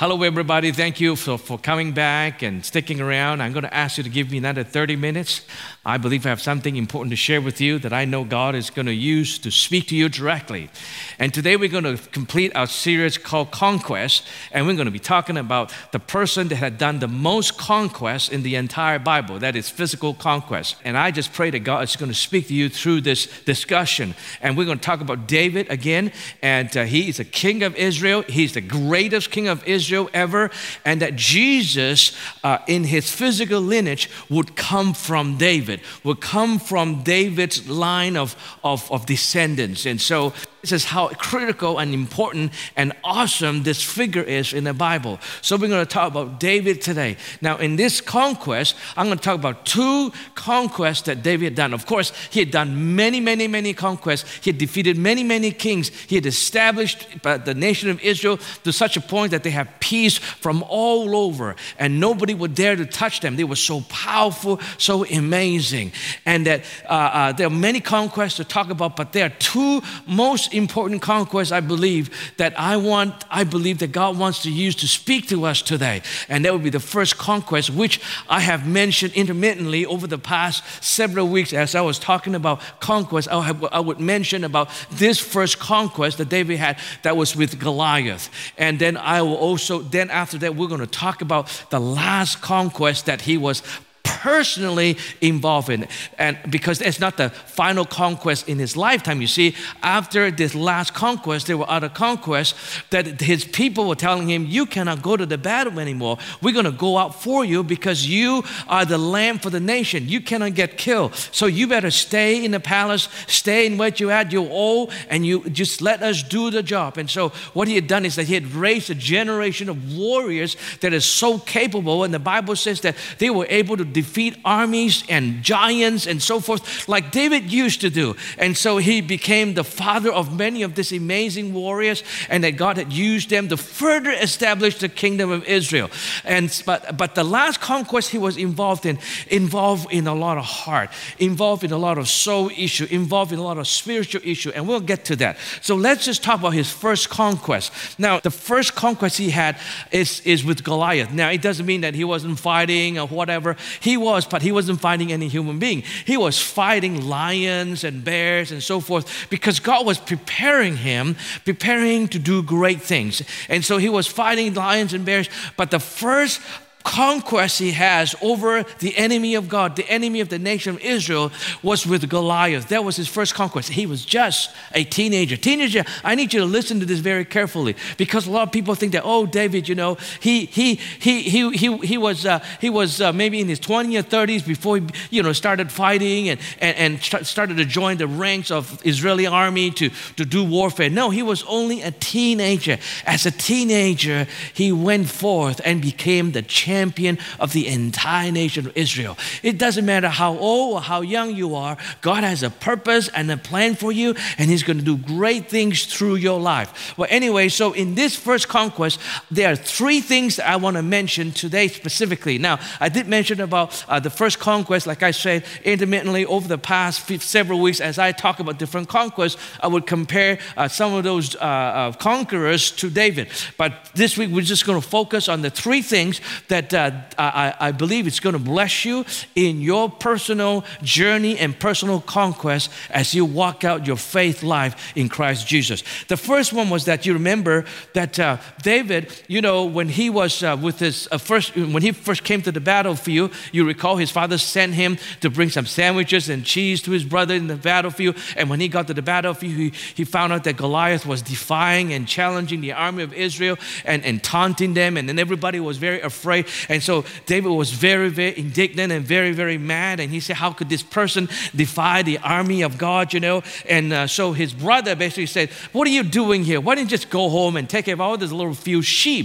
Hello, everybody. Thank you for, for coming back and sticking around. I'm going to ask you to give me another 30 minutes. I believe I have something important to share with you that I know God is going to use to speak to you directly. And today we're going to complete our series called Conquest, and we're going to be talking about the person that had done the most conquest in the entire Bible that is physical conquest. And I just pray that God is going to speak to you through this discussion. And we're going to talk about David again, and uh, he is a king of Israel, he's the greatest king of Israel Israel ever, and that Jesus, uh, in his physical lineage, would come from David, would come from David's line of, of, of descendants. And so this is how critical and important and awesome this figure is in the Bible. So we're going to talk about David today. Now, in this conquest, I'm going to talk about two conquests that David had done. Of course, he had done many, many, many conquests. He had defeated many, many kings. He had established uh, the nation of Israel to such a point that they have peace from all over, and nobody would dare to touch them. They were so powerful, so amazing. And that uh, uh, there are many conquests to talk about, but there are two most important conquests, I believe, that I want, I believe that God wants to use to speak to us today. And that would be the first conquest, which I have mentioned intermittently over the past several weeks as I was talking about conquest. I, have, I would mention about this first conquest that David had that was with Goliath. And then I will also, then after that, we're going to talk about the last conquest that he was personally involved in it. And because it's not the final conquest in his lifetime. You see, after this last conquest, there were other conquests that his people were telling him, You cannot go to the battle anymore. We're going to go out for you because you are the lamb for the nation. You cannot get killed. So you better stay in the palace, stay in what you had, you're old, and you just let us do the job. And so what he had done is that he had raised a generation of warriors that is so capable. And the Bible says that they were able to defeat armies and giants and so forth, like David used to do. And so he became the father of many of these amazing warriors, and that God had used them to further establish the kingdom of Israel. And but but the last conquest he was involved in involved in a lot of heart, involved in a lot of soul issue, involved in a lot of spiritual issue, and we'll get to that. So let's just talk about his first conquest. Now, the first conquest he had is, is with Goliath. Now, it doesn't mean that he wasn't fighting or whatever. He he was, but he wasn't fighting any human being. He was fighting lions and bears and so forth because God was preparing him, preparing to do great things. And so he was fighting lions and bears. But the first conquest he has over the enemy of God, the enemy of the nation of Israel, was with Goliath. That was his first conquest. He was just a teenager. Teenager, I need you to listen to this very carefully because a lot of people think that, oh, David, you know, he he he he he, he was uh, he was uh, maybe in his 20s or 30s before he you know started fighting and and, and started to join the ranks of Israeli army to to do warfare. No, he was only a teenager. As a teenager, he went forth and became the champion champion of the entire nation of Israel. It doesn't matter how old or how young you are, God has a purpose and a plan for you, and He's going to do great things through your life. Well, anyway, so in this first conquest, there are three things that I want to mention today specifically. Now, I did mention about uh, the first conquest, like I said, intermittently over the past several weeks as I talk about different conquests, I would compare uh, some of those uh, conquerors to David. But this week, we're just going to focus on the three things that that uh, I, I believe it's going to bless you in your personal journey and personal conquest as you walk out your faith life in Christ Jesus. The first one was that you remember that uh, David, you know, when he was uh, with his uh, first, when he first came to the battlefield, you recall his father sent him to bring some sandwiches and cheese to his brother in the battlefield. And when he got to the battlefield, he, he found out that Goliath was defying and challenging the army of Israel and, and taunting them. And then everybody was very afraid. And so David was very, very indignant and very, very mad. And he said, How could this person defy the army of God, you know? And uh, so his brother basically said, What are you doing here? Why didn't you just go home and take care of all these little few sheep?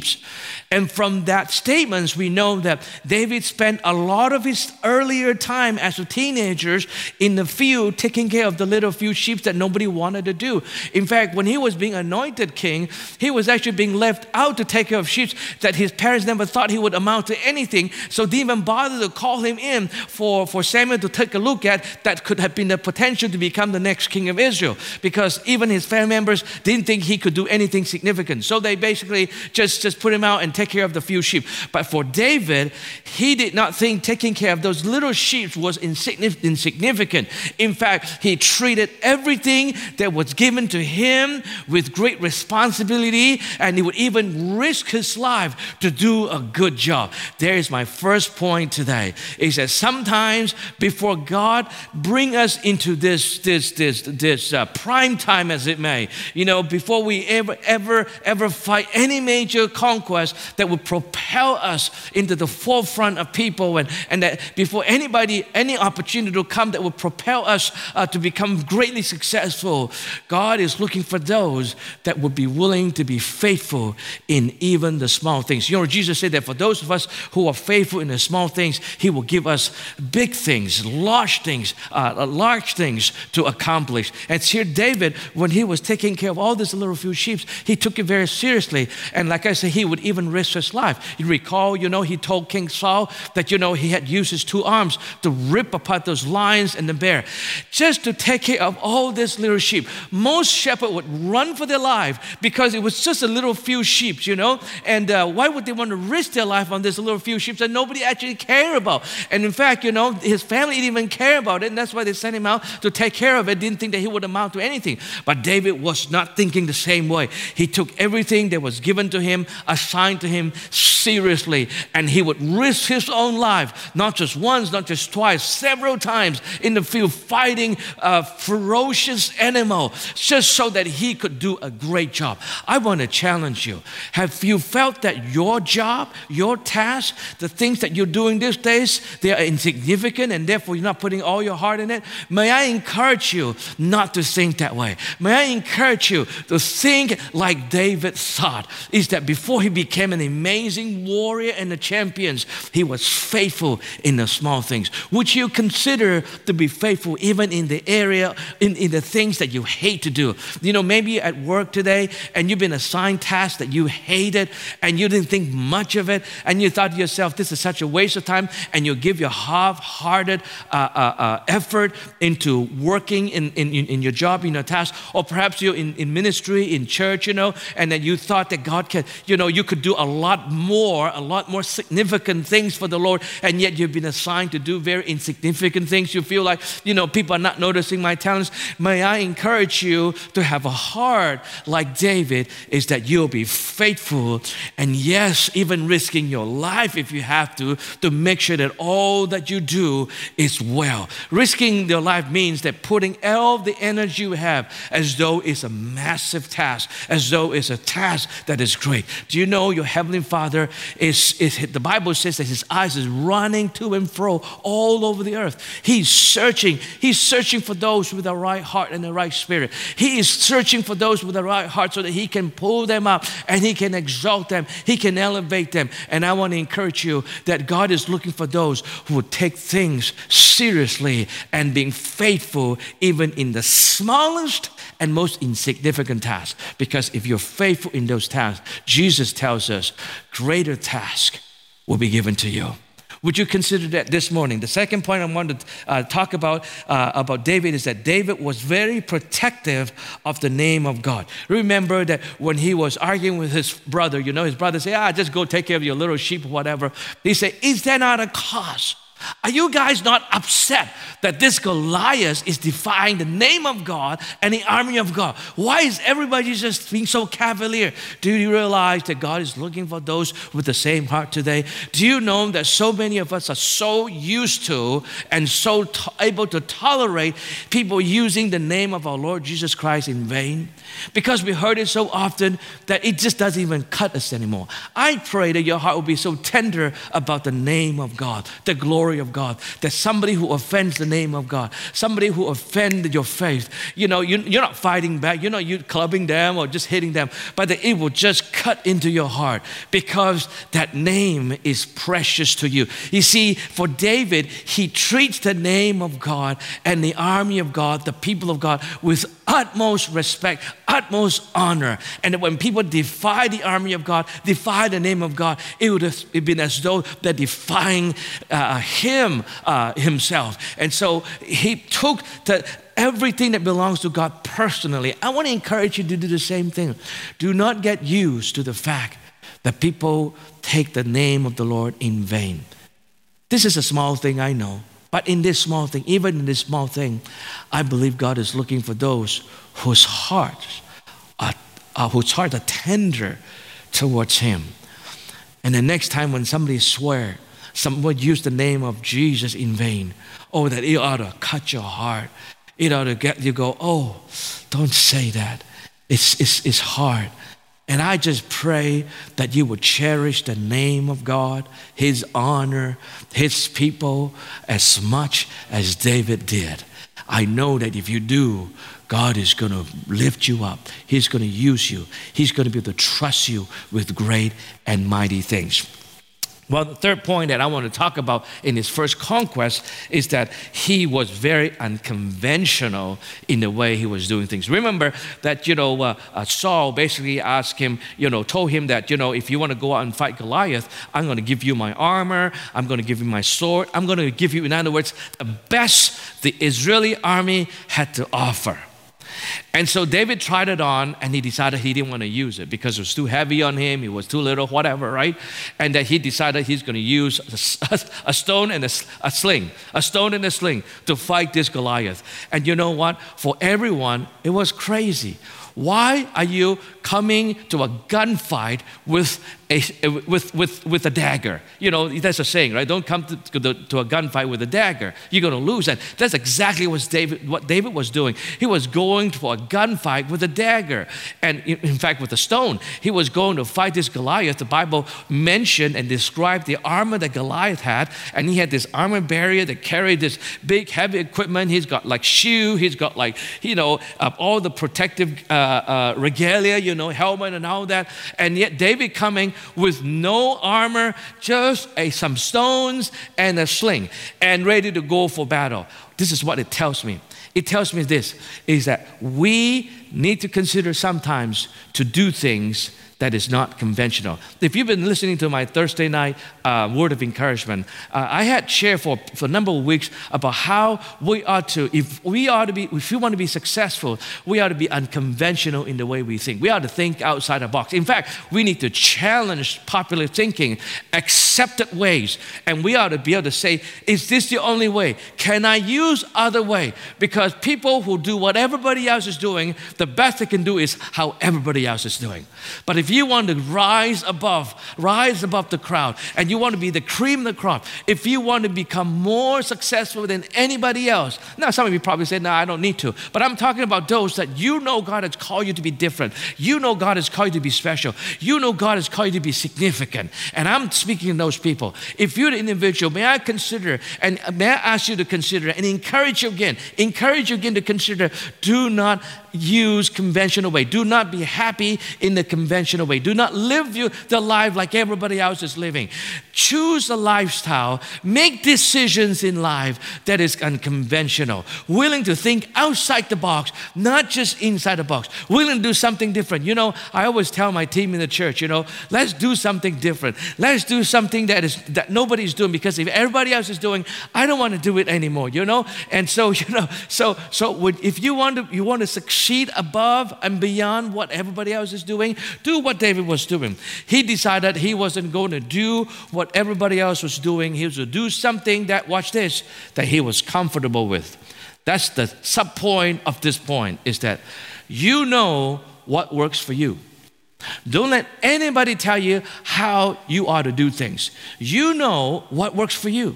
And from that statements, we know that David spent a lot of his earlier time as a teenager in the field taking care of the little few sheep that nobody wanted to do. In fact, when he was being anointed king, he was actually being left out to take care of sheep that his parents never thought he would amount to anything, so didn't even bother to call him in for, for Samuel to take a look at that could have been the potential to become the next king of Israel. Because even his family members didn't think he could do anything significant. So they basically just, just put him out and take care of the few sheep. But for David, he did not think taking care of those little sheep was insignificant. In fact, he treated everything that was given to him with great responsibility, and he would even risk his life to do a good job. There is my first point today. Is that sometimes before God bring us into this this this this uh, prime time, as it may, you know, before we ever ever ever fight any major conquest that would propel us into the forefront of people, and and that before anybody any opportunity to come that would propel us uh, to become greatly successful, God is looking for those that would be willing to be faithful in even the small things. You know, Jesus said that for those of us who are faithful in the small things, He will give us big things, large things, uh, large things to accomplish. And here, David, when he was taking care of all these little few sheep, he took it very seriously. And like I said, he would even risk his life. You recall, you know, he told King Saul that, you know, he had used his two arms to rip apart those lions and the bear just to take care of all these little sheep. Most shepherds would run for their life because it was just a little few sheep, you know. And uh, why would they want to risk their life on this little few sheep that nobody actually care about? And in fact, you know, his family didn't even care about it, and that's why they sent him out to take care of it. Didn't think that he would amount to anything. But David was not thinking the same way. He took everything that was given to him, assigned to him, seriously, and he would risk his own life, not just once, not just twice, several times in the field, fighting a ferocious animal, just so that he could do a great job. I want to challenge you. Have you felt that your job, your task, the things that you're doing these days, they are insignificant and therefore you're not putting all your heart in it? May I encourage you not to think that way. May I encourage you to think like David thought, is that before he became an amazing warrior and a champion, he was faithful in the small things. Would you consider to be faithful even in the area, in, in the things that you hate to do? You know, maybe at work today and you've been assigned tasks that you hated and you didn't think much of it and you thought to yourself, this is such a waste of time, and you give your half hearted uh, uh, uh, effort into working in, in, in your job, in your task, or perhaps you're in, in ministry, in church, you know, and then you thought that God can, you know, you could do a lot more, a lot more significant things for the Lord, and yet you've been assigned to do very insignificant things. You feel like, you know, people are not noticing my talents. May I encourage you to have a heart like David, is that you'll be faithful and yes, even risking your life if you have to, to make sure that all that you do is well. Risking your life means that putting all the energy you have as though it's a massive task, as though it's a task that is great. Do you know your Heavenly Father is, is the Bible says that his eyes is running to and fro all over the earth. He's searching, he's searching for those with the right heart and the right spirit. He is searching for those with the right heart so that he can pull them up and he can exalt them, he can elevate them. And I want to encourage you that God is looking for those who would take things seriously and being faithful even in the smallest and most insignificant tasks. Because if you're faithful in those tasks, Jesus tells us greater task will be given to you. Would you consider that this morning? The second point I want to uh, talk about uh, about David is that David was very protective of the name of God. Remember that when he was arguing with his brother, you know, his brother said, "Ah, just go take care of your little sheep whatever." He said, "Is there not a cause?" Are you guys not upset that this Goliath is defying the name of God and the army of God? Why is everybody just being so cavalier? Do you realize that God is looking for those with the same heart today? Do you know that so many of us are so used to and so able to tolerate people using the name of our Lord Jesus Christ in vain? Because we heard it so often that it just doesn't even cut us anymore. I pray that your heart will be so tender about the name of God, the glory glory of God. That somebody who offends the name of God, somebody who offended your faith, you know, you, you're not fighting back, you're not you clubbing them or just hitting them, but that it will just cut into your heart because that name is precious to you. You see, for David, he treats the name of God and the army of God, the people of God, with utmost respect, utmost honor. And when people defy the army of God, defy the name of God, it would have been as though they're defying uh, Him uh, Himself. And so He took the, everything that belongs to God personally. I want to encourage you to do the same thing. Do not get used to the fact that people take the name of the Lord in vain. This is a small thing, I know. But in this small thing, even in this small thing, I believe God is looking for those whose hearts are, uh, whose hearts are tender towards Him. And the next time when somebody swear, someone use the name of Jesus in vain, oh, that it ought to cut your heart. It ought to get you go, oh, don't say that. It's, it's, it's hard. And I just pray that you would cherish the name of God, His honor, His people as much as David did. I know that if you do, God is going to lift you up. He's going to use you. He's going to be able to trust you with great and mighty things. Well, the third point that I want to talk about in his first conquest is that he was very unconventional in the way he was doing things. Remember that, you know, uh, uh, Saul basically asked him, you know, told him that, you know, if you want to go out and fight Goliath, I'm going to give you my armor, I'm going to give you my sword, I'm going to give you, in other words, the best the Israeli army had to offer. And so David tried it on and he decided he didn't want to use it because it was too heavy on him, it was too little, whatever, right? And that he decided he's going to use a, stone and a, a sling, a stone and a sling to fight this Goliath. And you know what? For everyone, it was crazy. Why are you coming to a gunfight with a, with, with, with a dagger? You know, that's a saying, right? Don't come to, to, to a gunfight with a dagger. You're going to lose. And that's exactly what David, what David was doing. He was going for a gunfight with a dagger. And in fact, with a stone. He was going to fight this Goliath. The Bible mentioned and described the armor that Goliath had. And he had this armor barrier that carried this big, heavy equipment. He's got like shoe. He's got like, you know, uh, all the protective uh, uh, regalia, you know, helmet and all that. And yet David coming with no armor, just a, some stones and a sling and ready to go for battle. This is what it tells me. It tells me this is that we need to consider sometimes to do things that is not conventional. If you've been listening to my Thursday night uh, word of encouragement, uh, I had shared for, for a number of weeks about how we ought to, if we ought to be, if we want to be successful, we ought to be unconventional in the way we think. We ought to think outside the box. In fact, we need to challenge popular thinking, accepted ways, and we ought to be able to say, is this the only way? Can I use other way? Because people who do what everybody else is doing, the best they can do is how everybody else is doing. But if if you want to rise above, rise above the crowd, and you want to be the cream of the crop, if you want to become more successful than anybody else, now some of you probably say, no, I don't need to. But I'm talking about those that you know God has called you to be different. You know God has called you to be special. You know God has called you to be significant. And I'm speaking to those people. If you're the individual, may I consider, and may I ask you to consider and encourage you again, encourage you again to consider, do not use conventional way. Do not be happy in the conventional way. Do not live your, the life like everybody else is living. Choose a lifestyle. Make decisions in life that is unconventional. Willing to think outside the box, not just inside the box. Willing to do something different. You know, I always tell my team in the church, you know, let's do something different. Let's do something that is that nobody's doing because if everybody else is doing, I don't want to do it anymore. You know, and so you know, so so if you want to you want to succeed above and beyond what everybody else is doing. Do what David was doing. He decided he wasn't going to do what everybody else was doing. He was to do something that, watch this, that he was comfortable with. That's the sub point of this point is that you know what works for you. Don't let anybody tell you how you ought to do things. You know what works for you.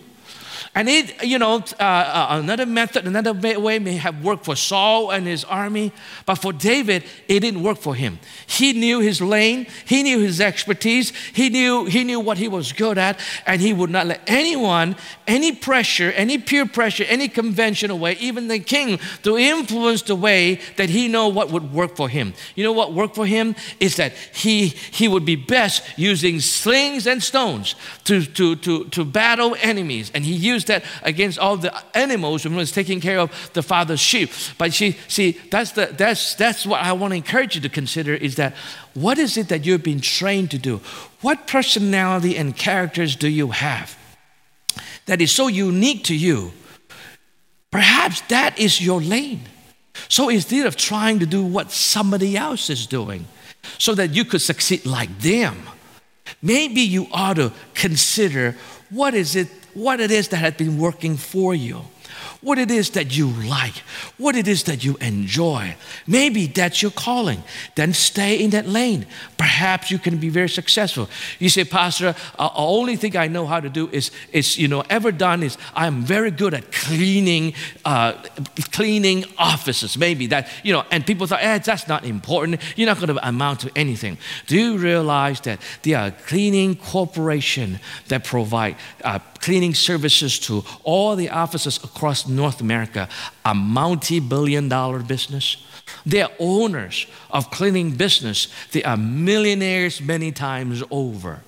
And it, you know, uh, uh, another method, another way may have worked for Saul and his army, but for David, it didn't work for him. He knew his lane, he knew his expertise, he knew, he knew what he was good at, and he would not let anyone, any pressure, any peer pressure, any conventional way, even the king, to influence the way that he know what would work for him. You know what worked for him is that he he would be best using slings and stones to to to, to battle enemies, and he used that against all the animals when he was taking care of the father's sheep. But see, see, that's the that's that's what I want to encourage you to consider is that what is it that you've been trained to do? What personality and characters do you have that is so unique to you? Perhaps that is your lane. So instead of trying to do what somebody else is doing so that you could succeed like them, maybe you ought to consider what is it what it is that has been working for you, what it is that you like, what it is that you enjoy. Maybe that's your calling. Then stay in that lane. Perhaps you can be very successful. You say, Pastor, uh, the only thing I know how to do is, is you know, ever done is I'm very good at cleaning, uh, cleaning offices. Maybe that, you know, and people thought, eh, that's not important. You're not going to amount to anything. Do you realize that there are cleaning corporation that provide uh, cleaning services to all the offices across North America, a multi billion dollar business. They are owners of cleaning business. They are millionaires many times over.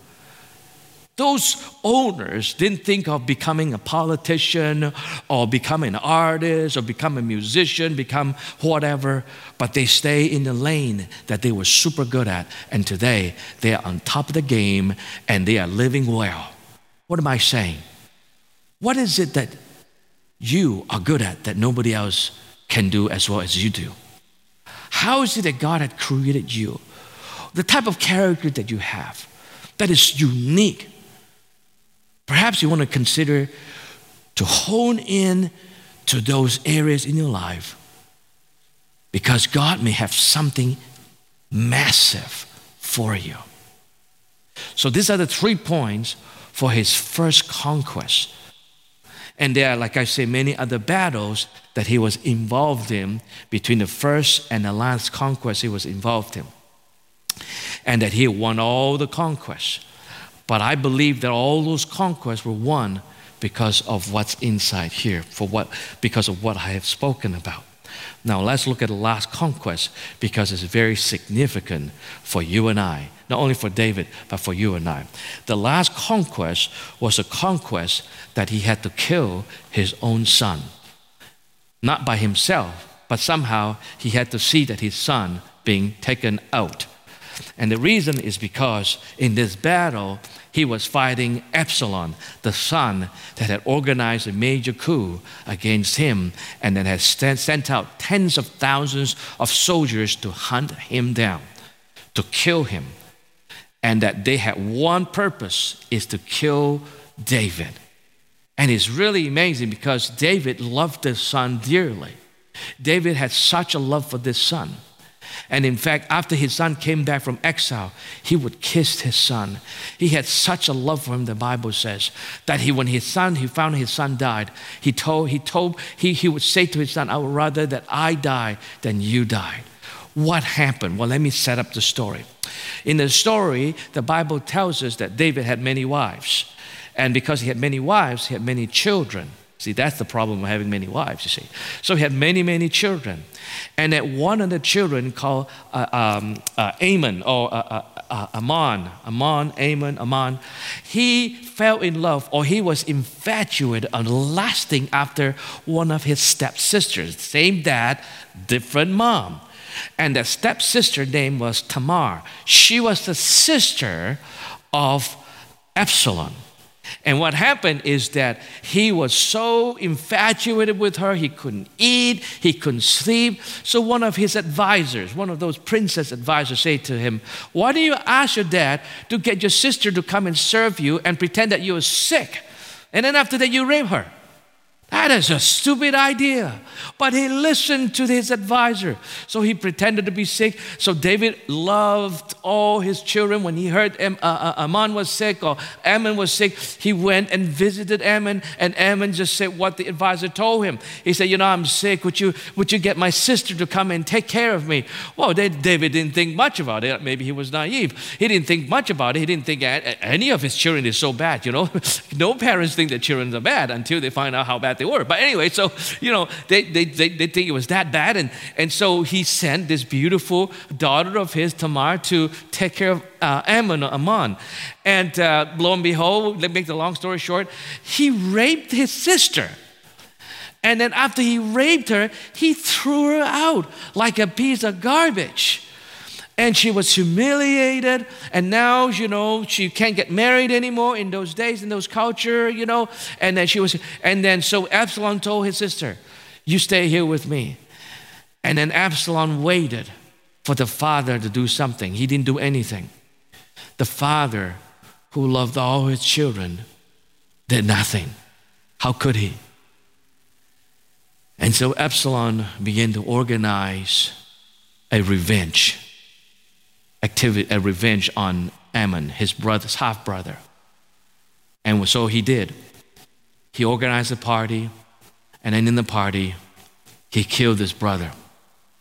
Those owners didn't think of becoming a politician or become an artist or become a musician, become whatever, but they stay in the lane that they were super good at. And today they are on top of the game and they are living well. What am I saying? What is it that you are good at that nobody else can do as well as you do? How is it that God had created you? The type of character that you have that is unique. Perhaps you want to consider to hone in to those areas in your life because God may have something massive for you. So, these are the three points for his first conquest. And there are, like I say, many other battles that he was involved in between the first and the last conquest he was involved in. And that he won all the conquests. But I believe that all those conquests were won because of what's inside here, for what, because of what I have spoken about. Now let's look at the last conquest because it's very significant for you and I. Not only for David, but for you and I. The last conquest was a conquest that he had to kill his own son. Not by himself, but somehow he had to see that his son being taken out. And the reason is because in this battle, he was fighting Absalom, the son that had organized a major coup against him and then had sent out tens of thousands of soldiers to hunt him down, to kill him. And that they had one purpose is to kill David. And it's really amazing because David loved this son dearly. David had such a love for this son and in fact, after his son came back from exile, he would kiss his son. He had such a love for him, the Bible says, that he, when his son, he found his son died, he told, he told, he, he would say to his son, I would rather that I die than you die. What happened? Well, let me set up the story. In the story, the Bible tells us that David had many wives. And because he had many wives, he had many children. See, that's the problem of having many wives, you see. So he had many, many children. And that one of the children called uh, um, uh, Amon or uh, uh, uh Amon, Amon, Amon, Amon, he fell in love or he was infatuated and lasting after one of his stepsisters. Same dad, different mom. And the stepsister name was Tamar. She was the sister of Absalom. And what happened is that he was so infatuated with her, he couldn't eat, he couldn't sleep. So one of his advisors, one of those princess advisors, said to him, Why don't you ask your dad to get your sister to come and serve you and pretend that you are sick? And then after that, you rape her. That is a stupid idea. But he listened to his advisor. So he pretended to be sick. So David loved all his children. When he heard Am- uh, uh, Ammon was sick or Ammon was sick, he went and visited Ammon. And Ammon just said what the advisor told him. He said, You know, I'm sick. Would you, would you get my sister to come and take care of me? Well, they, David didn't think much about it. Maybe he was naive. He didn't think much about it. He didn't think any of his children is so bad. You know, no parents think their children are bad until they find out how bad they were. But anyway, so, you know, they, they, they, they think it was that bad. And, and so he sent this beautiful daughter of his, Tamar, to take care of uh, Ammon, Ammon. And uh, lo and behold, let me make the long story short, he raped his sister. And then after he raped her, he threw her out like a piece of garbage and she was humiliated. And now you know she can't get married anymore in those days in those culture you know. And then she was and then so absalom told his sister you stay here with me. And then absalom waited for the father to do something. He didn't do anything. The father who loved all his children did nothing. How could he? And so absalom began to organize a revenge activity, a revenge on Ammon, his brother's half brother. And so he did. He organized a party, and then in the party, he killed his brother.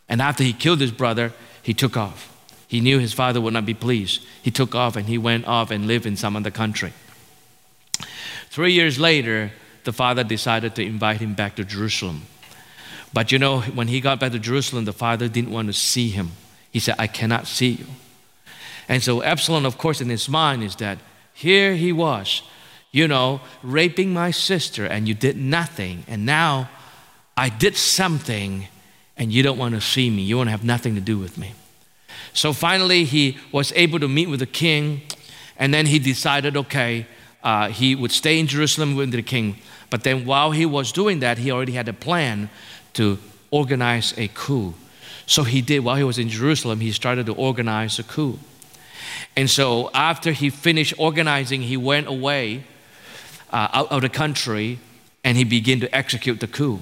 And after he killed his brother, he took off. He knew his father would not be pleased. He took off and he went off and lived in some other country. Three years later, the father decided to invite him back to Jerusalem. But you know, when he got back to Jerusalem, the father didn't want to see him. He said, I cannot see you. And so Absalom, of course, in his mind is that here he was, you know, raping my sister, and you did nothing. And now I did something, and you don't want to see me. You want to have nothing to do with me. So finally, he was able to meet with the king, and then he decided, okay, uh, he would stay in Jerusalem with the king. But then while he was doing that, he already had a plan to organize a coup. So he did, while he was in Jerusalem, he started to organize a coup. And so after he finished organizing, he went away uh, out of the country and he began to execute the coup.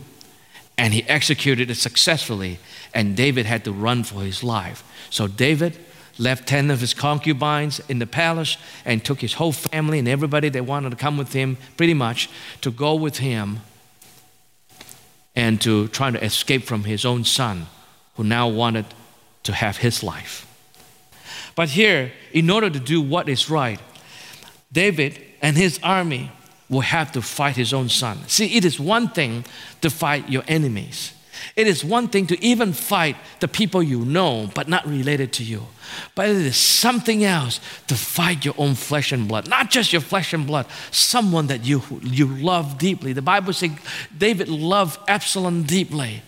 And he executed it successfully, and David had to run for his life. So David left 10 of his concubines in the palace and took his whole family and everybody that wanted to come with him, pretty much, to go with him and to try to escape from his own son, who now wanted to have his life. But here, in order to do what is right, David and his army will have to fight his own son. See, it is one thing to fight your enemies. It is one thing to even fight the people you know but not related to you. But it is something else to fight your own flesh and blood. Not just your flesh and blood, someone that you, you love deeply. The Bible says David loved Absalom deeply.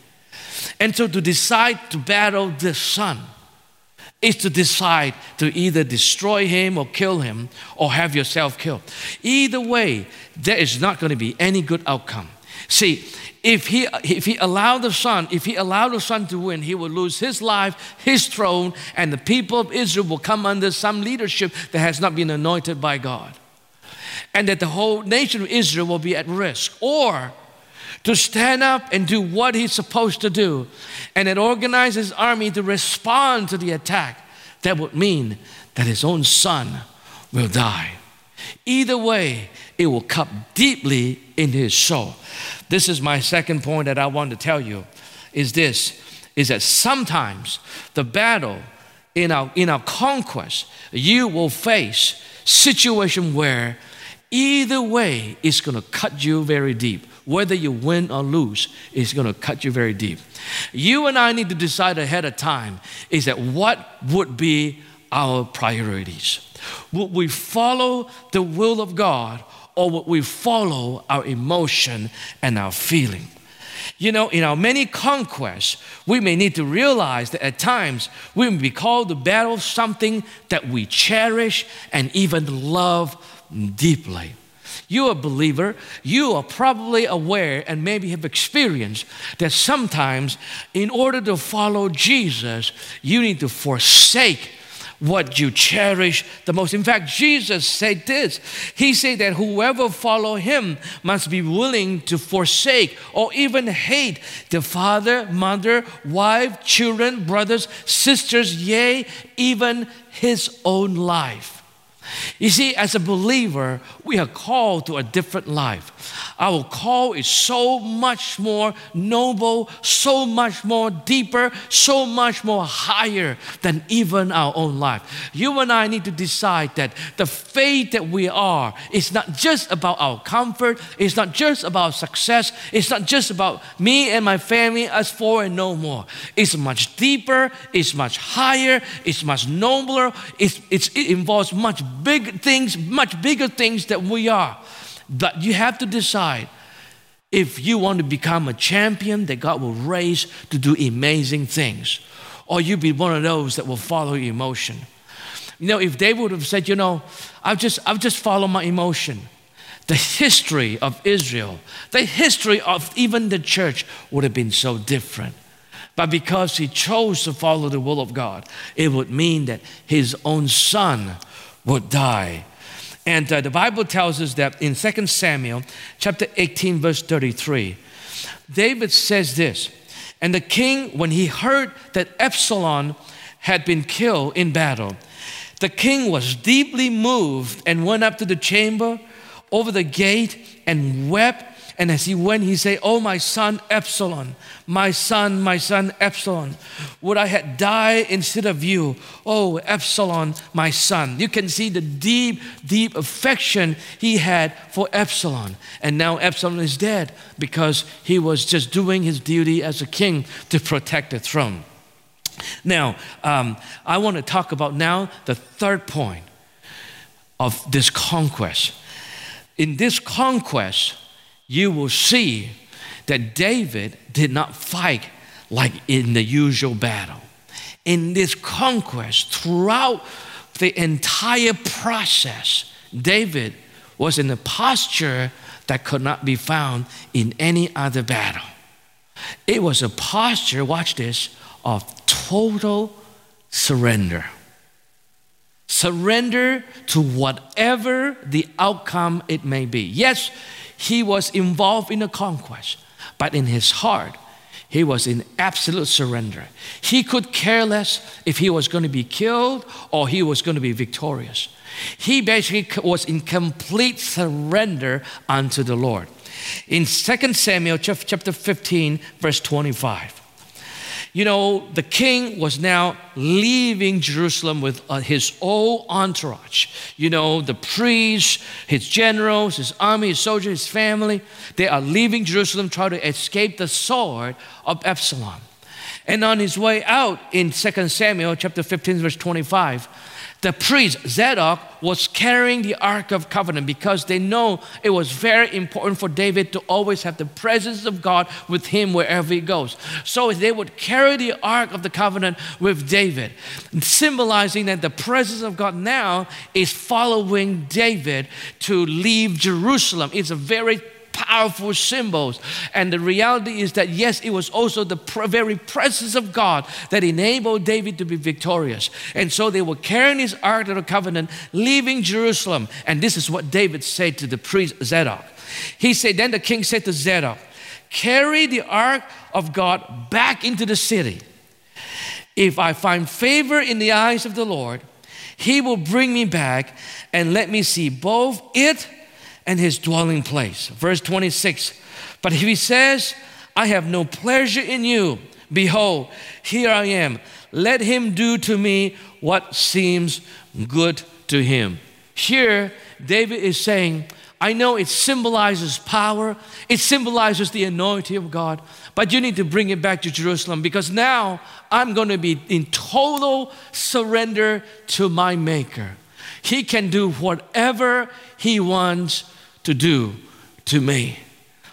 And so to decide to battle this son, is to decide to either destroy him or kill him or have yourself killed. Either way, there is not going to be any good outcome. See, if he if he allowed the son, if he allowed the son to win, he would lose his life, his throne, and the people of Israel will come under some leadership that has not been anointed by God. And that the whole nation of Israel will be at risk. Or to stand up and do what he's supposed to do, and then organize his army to respond to the attack, that would mean that his own son will die. Either way, it will cut deeply in his soul. This is my second point that I want to tell you is this is that sometimes the battle in our in our conquest you will face situation where either way it's going to cut you very deep whether you win or lose, is going to cut you very deep. You and I need to decide ahead of time is that what would be our priorities? Would we follow the will of God or would we follow our emotion and our feeling? You know, in our many conquests, we may need to realize that at times we may be called to battle something that we cherish and even love deeply you're a believer, you are probably aware and maybe have experienced that sometimes, in order to follow Jesus, you need to forsake what you cherish the most. In fact, Jesus said this. He said that whoever follow him must be willing to forsake or even hate the father, mother, wife, children, brothers, sisters, yea, even his own life. You see, as a believer, we are called to a different life. Our call is so much more noble, so much more deeper, so much more higher than even our own life. You and I need to decide that the faith that we are is not just about our comfort, it's not just about success, it's not just about me and my family, us four and no more. It's much deeper, it's much higher, it's much nobler, it's, it's, it involves much big things, much bigger things that we are. But you have to decide if you want to become a champion that God will raise to do amazing things, or you be one of those that will follow emotion. You know, if they would have said, you know, I've just, I've just followed my emotion, the history of Israel, the history of even the church would have been so different. But because he chose to follow the will of God, it would mean that his own son would die. And uh, the Bible tells us that in 2 Samuel chapter 18, verse 33, David says this And the king, when he heard that Absalom had been killed in battle, the king was deeply moved and went up to the chamber over the gate and wept and as he went, he said, Oh, my son Absalom, my son, my son Absalom, would I had died instead of you? Oh, Absalom, my son. You can see the deep, deep affection he had for Absalom. And now Absalom is dead because he was just doing his duty as a king to protect the throne. Now, um, I want to talk about now the third point of this conquest. In this conquest, you will see that David did not fight like in the usual battle. In this conquest, throughout the entire process, David was in a posture that could not be found in any other battle. It was a posture, watch this, of total surrender. Surrender to whatever the outcome it may be. Yes, he was involved in the conquest, but in his heart, he was in absolute surrender. He could care less if he was going to be killed or he was going to be victorious. He basically was in complete surrender unto the Lord. In 2 Samuel chapter 15, verse 25, you know, the king was now leaving Jerusalem with uh, his whole entourage. You know, the priests, his generals, his army, his soldiers, his family. They are leaving Jerusalem, trying to escape the sword of Absalom. And on his way out in 2 Samuel chapter 15, verse 25, the priest Zadok was carrying the Ark of Covenant because they know it was very important for David to always have the presence of God with him wherever he goes. So they would carry the Ark of the Covenant with David, symbolizing that the presence of God now is following David to leave Jerusalem. It's a very powerful symbols. And the reality is that, yes, it was also the very presence of God that enabled David to be victorious. And so they were carrying his Ark of the Covenant, leaving Jerusalem. And this is what David said to the priest Zadok. He said, Then the king said to Zadok, Carry the Ark of God back into the city. If I find favor in the eyes of the Lord, he will bring me back and let me see both it and his dwelling place. Verse 26 But if he says, I have no pleasure in you, behold, here I am. Let him do to me what seems good to him. Here, David is saying, I know it symbolizes power, it symbolizes the anointing of God, but you need to bring it back to Jerusalem because now I'm going to be in total surrender to my Maker. He can do whatever He wants to do to me.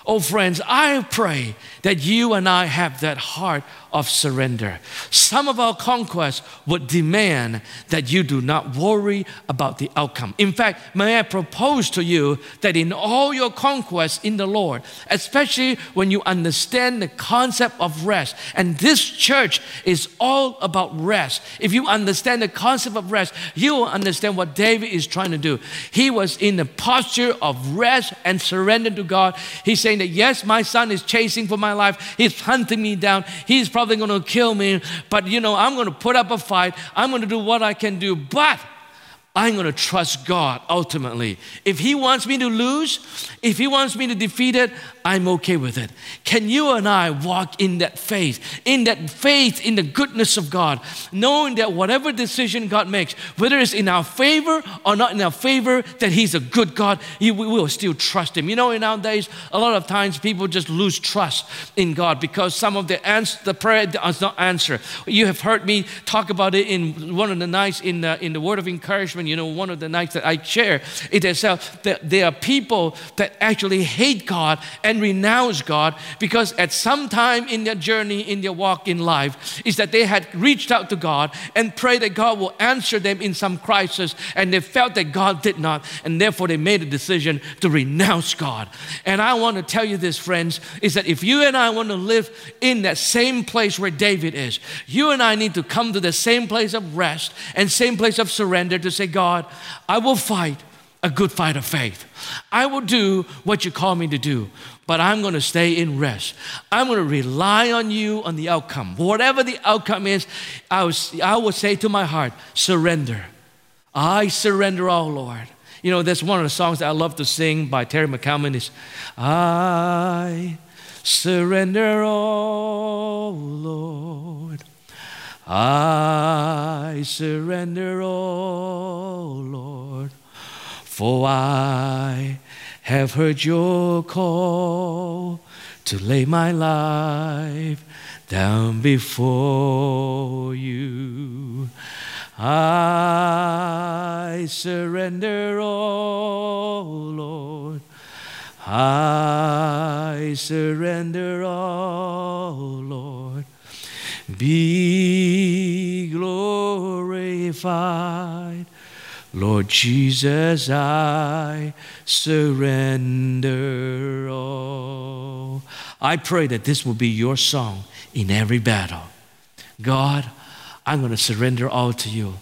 Oh, friends, I pray that you and I have that heart of surrender. Some of our conquests would demand that you do not worry about the outcome. In fact, may I propose to you that in all your conquests in the Lord, especially when you understand the concept of rest, and this church is all about rest. If you understand the concept of rest, you will understand what David is trying to do. He was in the posture of rest and surrender to God. He's saying that, yes, my son is chasing for my life, he's hunting me down, he's probably going to kill me, but you know, I'm going to put up a fight, I'm going to do what I can do, but I'm going to trust God ultimately. If He wants me to lose, if He wants me to defeat it, I'm okay with it. Can you and I walk in that faith, in that faith in the goodness of God, knowing that whatever decision God makes, whether it's in our favor or not in our favor, that He's a good God, we will still trust Him. You know, in nowadays, a lot of times people just lose trust in God because some of the answer, the prayer does not answer. You have heard me talk about it in one of the nights in the, in the word of encouragement. You know, one of the nights that I share, it is that there are people that actually hate God and renounce God because at some time in their journey, in their walk in life, is that they had reached out to God and prayed that God will answer them in some crisis, and they felt that God did not, and therefore they made a decision to renounce God. And I want to tell you this, friends, is that if you and I want to live in that same place where David is, you and I need to come to the same place of rest and same place of surrender to say, God, I will fight a good fight of faith. I will do what you call me to do but I'm going to stay in rest. I'm going to rely on you on the outcome. Whatever the outcome is, I, was, I will say to my heart, surrender. I surrender all, Lord. You know, that's one of the songs that I love to sing by Terry MacAlmon is, I surrender all, Lord. I surrender all, Lord. For I have heard your call to lay my life down before you. I surrender all, Lord. I surrender all, Lord. Be glorified Lord Jesus, I surrender all. I pray that this will be your song in every battle. God, I'm going to surrender all to you.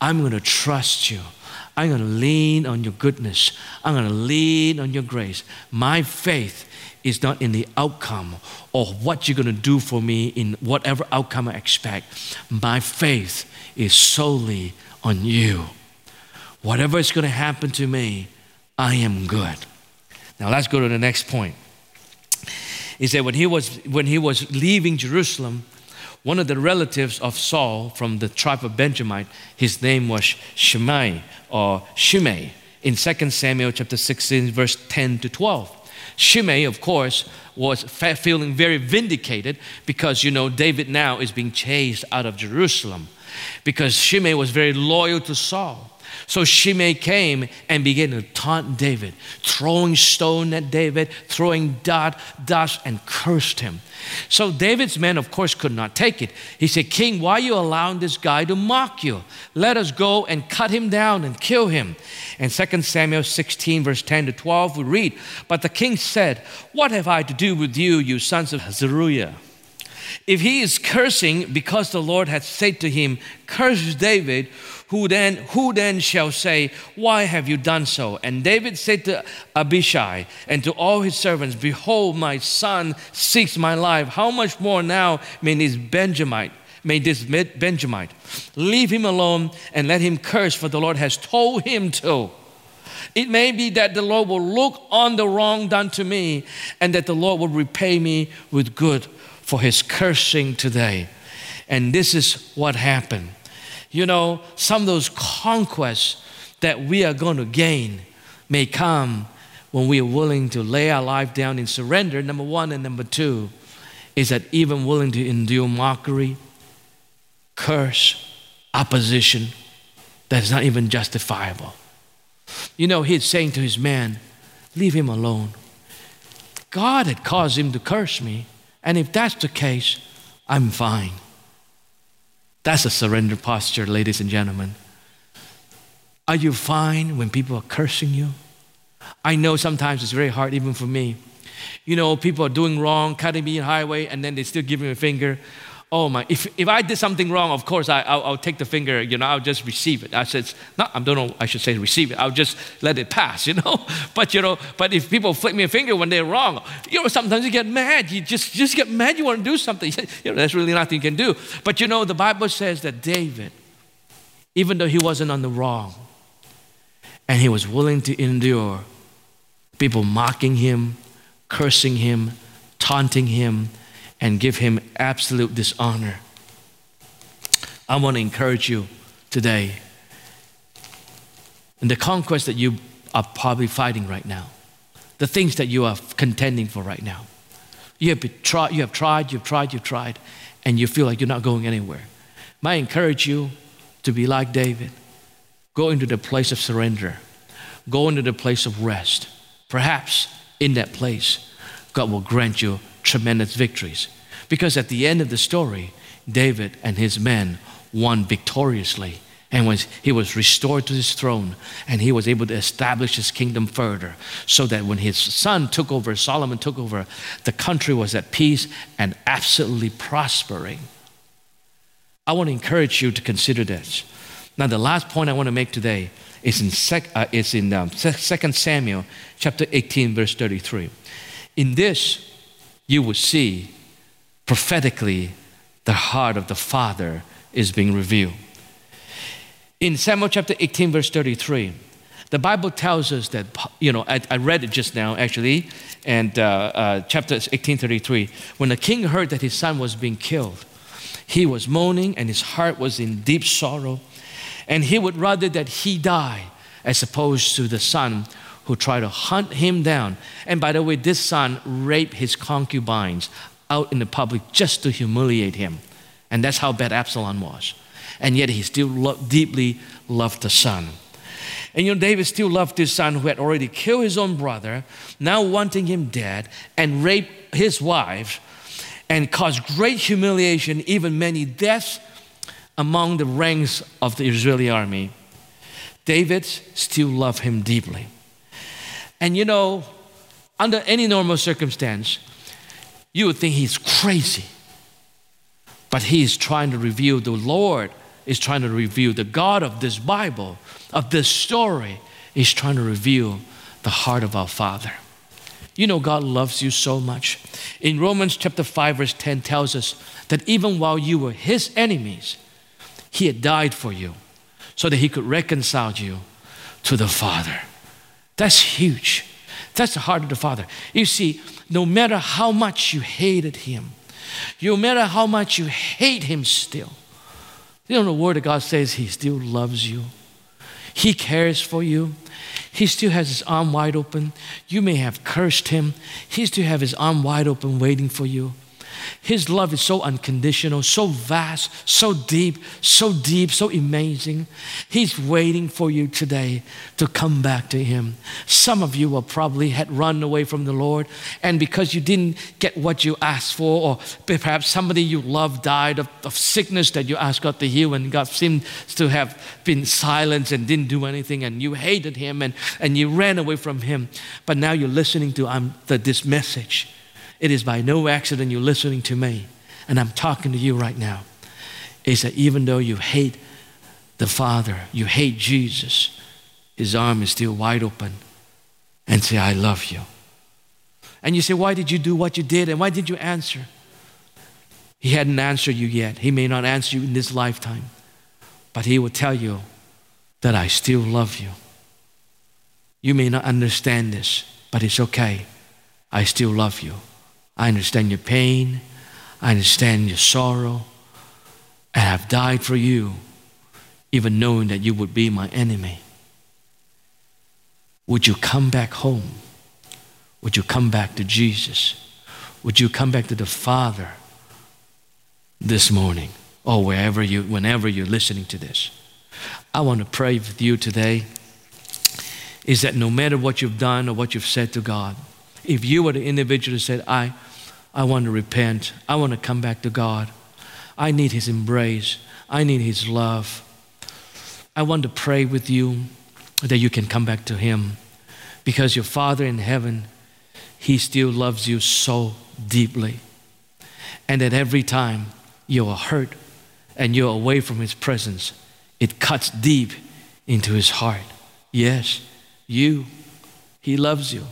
I'm going to trust you. I'm going to lean on your goodness. I'm going to lean on your grace. My faith is not in the outcome or what you're going to do for me in whatever outcome I expect. My faith is solely on you. Whatever is going to happen to me, I am good. Now let's go to the next point. He said when he was when he was leaving Jerusalem, one of the relatives of Saul from the tribe of Benjamin, his name was Shimei or Shimei in 2 Samuel chapter 16 verse 10 to 12. Shimei, of course, was feeling very vindicated because you know David now is being chased out of Jerusalem because Shimei was very loyal to Saul. So Shimei came and began to taunt David, throwing stone at David, throwing dot, dust, and cursed him. So David's men, of course, could not take it. He said, King, why are you allowing this guy to mock you? Let us go and cut him down and kill him. In 2 Samuel 16, verse 10 to 12, we read, But the king said, What have I to do with you, you sons of Zeruiah? If he is cursing because the Lord had said to him, Curse David, who then, who then shall say, Why have you done so? And David said to Abishai and to all his servants, Behold, my son seeks my life. How much more now may this Benjamite? May this Benjamite leave him alone and let him curse, for the Lord has told him to. It may be that the Lord will look on the wrong done to me and that the Lord will repay me with good for his cursing today. And this is what happened. You know, some of those conquests that we are going to gain may come when we are willing to lay our life down in surrender, number one. And number two is that even willing to endure mockery, curse, opposition that is not even justifiable. You know, he's saying to his man, Leave him alone. God had caused him to curse me. And if that's the case, I'm fine. That's a surrender posture, ladies and gentlemen. Are you fine when people are cursing you? I know sometimes it's very hard, even for me. You know, people are doing wrong, cutting me in highway, and then they still give me a finger. Oh my, if, if I did something wrong, of course I, I'll, I'll take the finger, you know, I'll just receive it. I said, no, I don't know, I should say receive it. I'll just let it pass, you know. But, you know, but if people flick me a finger when they're wrong, you know, sometimes you get mad. You just, just get mad, you want to do something. You know, there's really nothing you can do. But, you know, the Bible says that David, even though he wasn't on the wrong, and he was willing to endure people mocking him, cursing him, taunting him, and give him absolute dishonor. I want to encourage you today in the conquest that you are probably fighting right now, the things that you are contending for right now. You have, tried, you have tried, you've tried, you've tried, and you feel like you're not going anywhere. May I encourage you to be like David. Go into the place of surrender, go into the place of rest. Perhaps in that place, God will grant you tremendous victories. Because at the end of the story, David and his men won victoriously. And when he was restored to his throne, and he was able to establish his kingdom further, so that when his son took over, Solomon took over, the country was at peace and absolutely prospering. I want to encourage you to consider this. Now, the last point I want to make today is in, sec, uh, is in um, 2 Samuel chapter 18, verse 33. In this, you will see prophetically the heart of the Father is being revealed. In Samuel chapter 18, verse 33, the Bible tells us that, you know, I, I read it just now actually, and uh, uh, chapter 1833, when the king heard that his son was being killed, he was moaning and his heart was in deep sorrow, and he would rather that he die as opposed to the son who tried to hunt him down. And by the way, this son raped his concubines out in the public just to humiliate him. And that's how bad Absalom was. And yet he still lo- deeply loved the son. And you know, David still loved his son who had already killed his own brother, now wanting him dead, and raped his wife, and caused great humiliation, even many deaths among the ranks of the Israeli army. David still loved him deeply. And you know, under any normal circumstance, you would think he's crazy. But he is trying to reveal the Lord is trying to reveal the God of this Bible, of this story, is trying to reveal the heart of our Father. You know, God loves you so much. In Romans chapter 5, verse 10 tells us that even while you were his enemies, he had died for you so that he could reconcile you to the Father. That's huge. That's the heart of the Father. You see, no matter how much you hated him, no matter how much you hate him still, you know, the Word of God says he still loves you. He cares for you. He still has his arm wide open. You may have cursed him. He still have his arm wide open waiting for you. His love is so unconditional, so vast, so deep, so deep, so amazing. He's waiting for you today to come back to Him. Some of you will probably had run away from the Lord, and because you didn't get what you asked for, or perhaps somebody you love died of, of sickness that you asked God to heal, and God seemed to have been silent and didn't do anything, and you hated Him and, and you ran away from Him. But now you're listening to um, the, this message it is by no accident you're listening to me, and I'm talking to you right now. Is that even though you hate the Father, you hate Jesus, His arm is still wide open and say, I love you. And you say, Why did you do what you did? And why did you answer? He hadn't answered you yet. He may not answer you in this lifetime, but He will tell you that I still love you. You may not understand this, but it's okay. I still love you. I understand your pain. I understand your sorrow. And I've died for you, even knowing that you would be my enemy. Would you come back home? Would you come back to Jesus? Would you come back to the Father this morning or wherever you, whenever you're listening to this? I want to pray with you today is that no matter what you've done or what you've said to God, if you were the individual who said, I, I want to repent. I want to come back to God. I need His embrace. I need His love. I want to pray with you that you can come back to Him because your Father in heaven, He still loves you so deeply. And that every time you are hurt and you're away from His presence, it cuts deep into His heart. Yes, you, He loves you.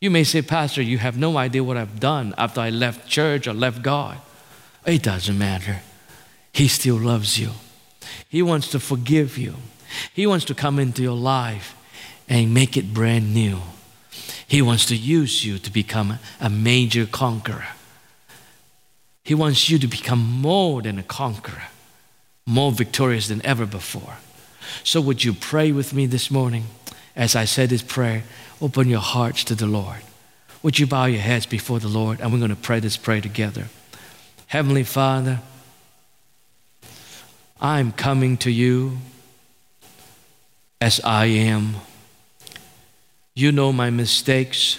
You may say, Pastor, you have no idea what I've done after I left church or left God. It doesn't matter. He still loves you. He wants to forgive you. He wants to come into your life and make it brand new. He wants to use you to become a major conqueror. He wants you to become more than a conqueror, more victorious than ever before. So, would you pray with me this morning? As I said this prayer, open your hearts to the Lord. Would you bow your heads before the Lord? And we're going to pray this prayer together. Heavenly Father, I'm coming to you as I am. You know my mistakes.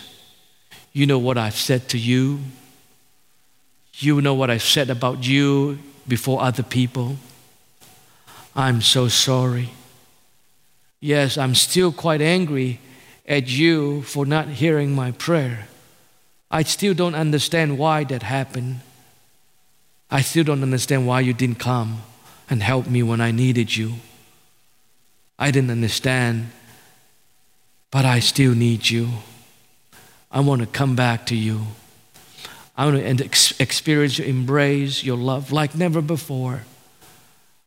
You know what I've said to you. You know what I've said about you before other people. I'm so sorry. Yes, I'm still quite angry at you for not hearing my prayer. I still don't understand why that happened. I still don't understand why you didn't come and help me when I needed you. I didn't understand, but I still need you. I want to come back to you. I want to experience your embrace, your love like never before.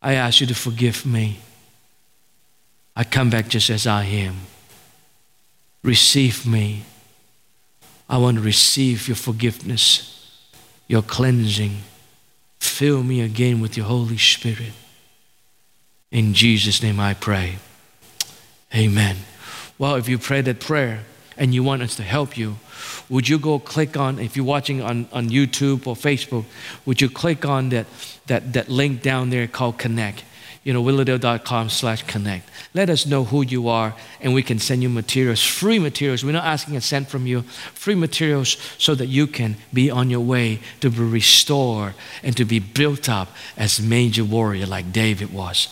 I ask you to forgive me. I come back just as I am. Receive me. I want to receive your forgiveness, your cleansing. Fill me again with your Holy Spirit. In Jesus' name I pray. Amen. Well, if you pray that prayer and you want us to help you, would you go click on, if you're watching on, on YouTube or Facebook, would you click on that, that, that link down there called Connect? You know, willowdale.com slash connect. Let us know who you are and we can send you materials, free materials. We're not asking a cent from you, free materials so that you can be on your way to be restored and to be built up as major warrior like David was.